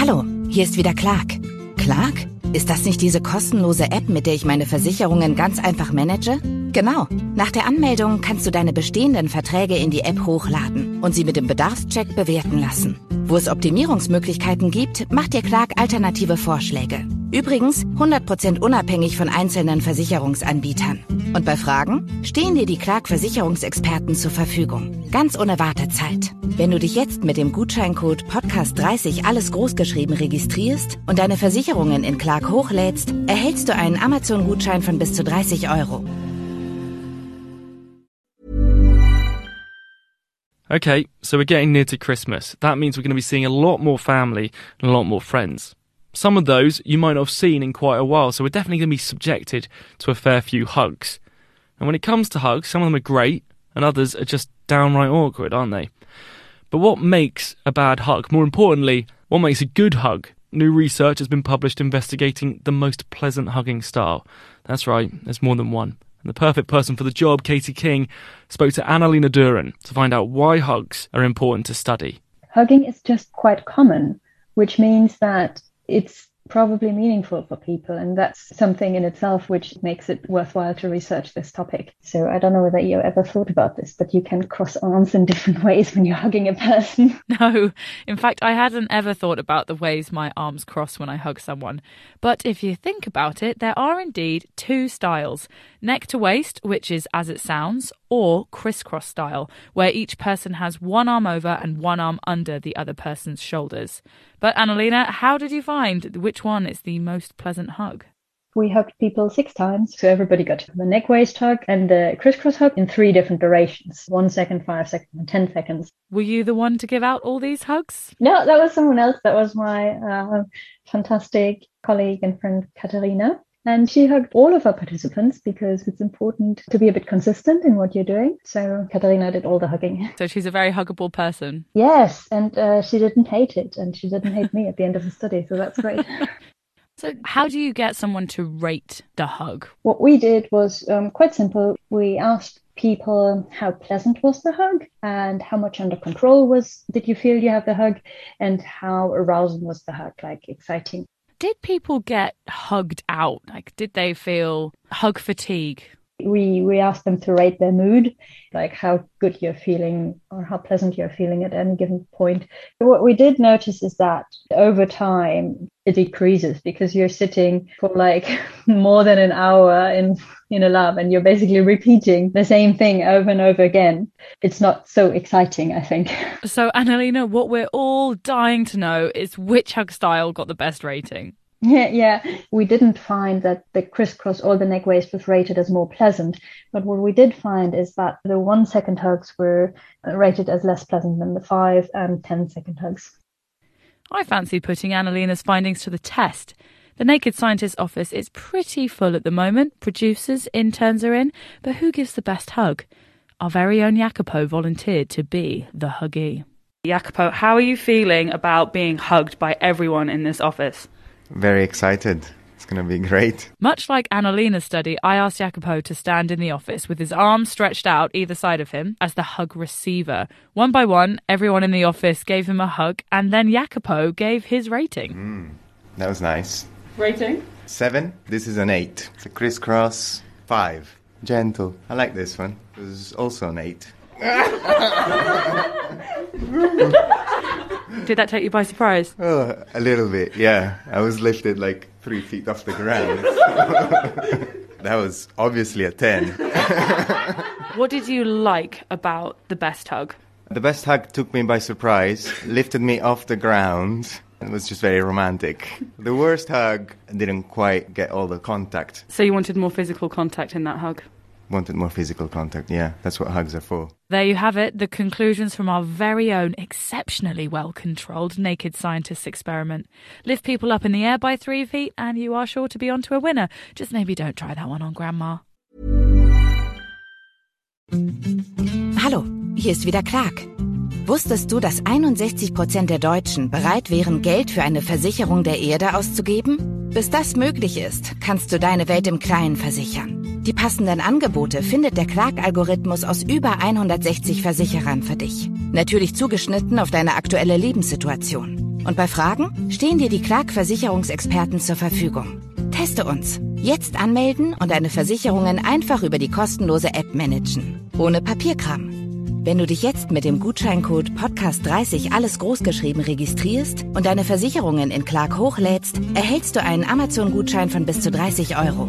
Hallo, hier ist wieder Clark. Clark? Ist das nicht diese kostenlose App, mit der ich meine Versicherungen ganz einfach manage? Genau. Nach der Anmeldung kannst du deine bestehenden Verträge in die App hochladen und sie mit dem Bedarfscheck bewerten lassen. Wo es Optimierungsmöglichkeiten gibt, macht dir Clark alternative Vorschläge. Übrigens 100% unabhängig von einzelnen Versicherungsanbietern. Und bei Fragen stehen dir die Clark Versicherungsexperten zur Verfügung. Ganz ohne Wartezeit. Wenn du dich jetzt mit dem Gutscheincode Podcast30 alles großgeschrieben registrierst und deine Versicherungen in Clark hochlädst, erhältst du einen Amazon-Gutschein von bis zu 30 Euro. Okay, so we're getting near to Christmas. That means we're going to be seeing a lot more family and a lot more friends. Some of those you might not have seen in quite a while, so we're definitely going to be subjected to a fair few hugs. And when it comes to hugs, some of them are great and others are just downright awkward, aren't they? But what makes a bad hug? More importantly, what makes a good hug? New research has been published investigating the most pleasant hugging style. That's right, there's more than one. And the perfect person for the job, Katie King, spoke to Annalena Duren to find out why hugs are important to study. Hugging is just quite common, which means that it's probably meaningful for people. And that's something in itself which makes it worthwhile to research this topic. So I don't know whether you ever thought about this, but you can cross arms in different ways when you're hugging a person. No, in fact, I hadn't ever thought about the ways my arms cross when I hug someone. But if you think about it, there are indeed two styles neck to waist, which is as it sounds, or crisscross style, where each person has one arm over and one arm under the other person's shoulders. But Annalena, how did you find which one is the most pleasant hug? We hugged people six times, so everybody got the neck waist hug and the crisscross hug in three different durations one second, five seconds, and 10 seconds. Were you the one to give out all these hugs? No, that was someone else. That was my uh, fantastic colleague and friend, Katarina. And she hugged all of our participants because it's important to be a bit consistent in what you're doing. So Katarina did all the hugging. So she's a very huggable person. Yes, and uh, she didn't hate it, and she didn't hate me at the end of the study. So that's great. So, how do you get someone to rate the hug? What we did was um, quite simple. We asked people how pleasant was the hug and how much under control was did you feel you have the hug and how arousing was the hug like exciting did people get hugged out? Like, did they feel hug fatigue? We we asked them to rate their mood, like how good you're feeling or how pleasant you're feeling at any given point. What we did notice is that over time it decreases because you're sitting for like more than an hour in in a lab and you're basically repeating the same thing over and over again. It's not so exciting, I think. So Annalena, what we're all dying to know is which hug style got the best rating. Yeah, yeah. We didn't find that the crisscross or the neck waist was rated as more pleasant, but what we did find is that the one second hugs were uh, rated as less pleasant than the five and ten second hugs. I fancy putting Annalena's findings to the test. The Naked Scientist office is pretty full at the moment. Producers, interns are in, but who gives the best hug? Our very own Jacopo volunteered to be the huggy. Jacopo, how are you feeling about being hugged by everyone in this office? Very excited. It's going to be great. Much like Annalena's study, I asked Jacopo to stand in the office with his arms stretched out either side of him as the hug receiver. One by one, everyone in the office gave him a hug, and then Jacopo gave his rating. Mm, that was nice. Rating? Seven. This is an eight. It's a crisscross. Five. Gentle. I like this one. It was also an eight. Did that take you by surprise? Oh, a little bit, yeah. I was lifted like three feet off the ground. that was obviously a 10. what did you like about the best hug? The best hug took me by surprise, lifted me off the ground. It was just very romantic. The worst hug didn't quite get all the contact. So you wanted more physical contact in that hug? Wanted more physical contact. Yeah, that's what hugs are for. There you have it, the conclusions from our very own exceptionally well controlled naked scientists experiment. Lift people up in the air by three feet, and you are sure to be onto a winner. Just maybe don't try that one on Grandma. Hallo, hier ist wieder Clark. Wusstest du, dass 61% der Deutschen bereit wären, Geld für eine Versicherung der Erde auszugeben? Bis das möglich ist, kannst du deine Welt im Kleinen versichern. Die passenden Angebote findet der Clark-Algorithmus aus über 160 Versicherern für dich. Natürlich zugeschnitten auf deine aktuelle Lebenssituation. Und bei Fragen stehen dir die Clark-Versicherungsexperten zur Verfügung. Teste uns. Jetzt anmelden und deine Versicherungen einfach über die kostenlose App managen. Ohne Papierkram. Wenn du dich jetzt mit dem Gutscheincode Podcast30 alles großgeschrieben registrierst und deine Versicherungen in Clark hochlädst, erhältst du einen Amazon-Gutschein von bis zu 30 Euro.